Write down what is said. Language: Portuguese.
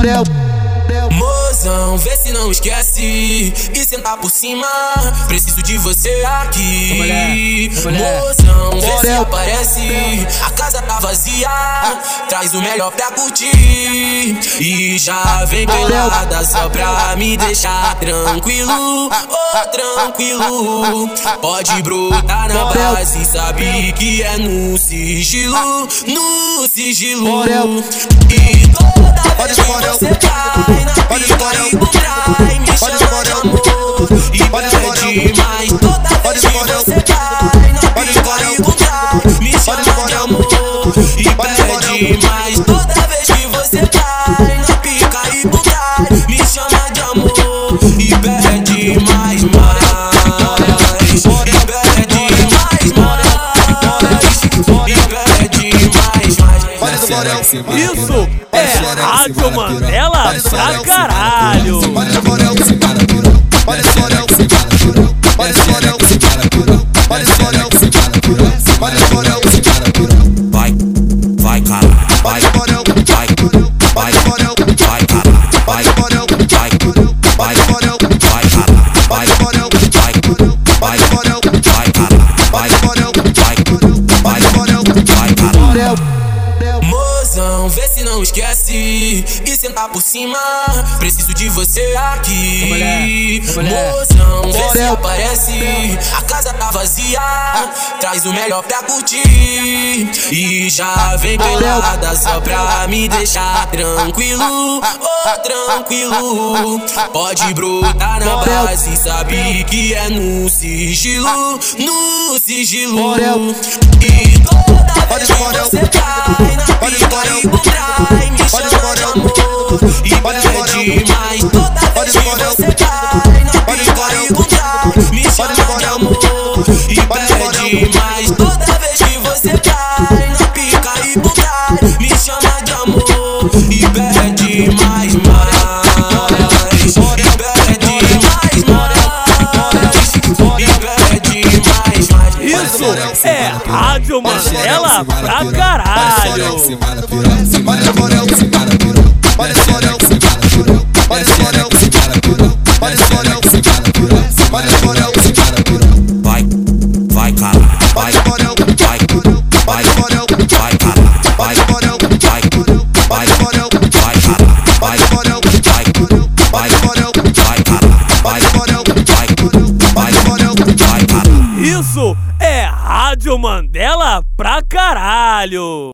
Borel. Mozão, vê se não esquece e sentar por cima. Preciso de você aqui. Mulher, mulher. Mozão, vê se aparece. A casa tá vazia. Traz o melhor pra curtir. E já vem pelada só pra me deixar tranquilo. Oh, tranquilo. Pode brotar na base, sabe que é no sigilo. No sigilo. E Pode cai na Pode e contrai, me Pode Borel. amor e Pode Borel. mais. Toda Pode que Borel. você cai na Pode pica Borel. e e Pode pede Borel. Isso é Rádio Mandela pra caralho. Olha Borel. Olha Borel. Olha do Se não esquece e sentar por cima. Preciso de você aqui. Mulher, mulher. Se Borel. aparece. A casa tá vazia. Traz o melhor pra curtir. E já vem pelada só pra me deixar tranquilo. Oh, tranquilo. Pode brotar na base, sabe que é no sigilo. No sigilo. E toda vez que você cai na pica e Toda Pode vez que Borel. você cai na Pode pica Borel. e contrai, me chama de amor e pede mais. Toda vez que você cai na pica e contrai, me chama de amor e pede mais, mais. E pede mais, mais. E pede mais, mais. Isso é Rádio Mandela pra caralho. Olha Borel. Olha do Borel. Olha do Borel. Isso é Rádio Mandela pra caralho.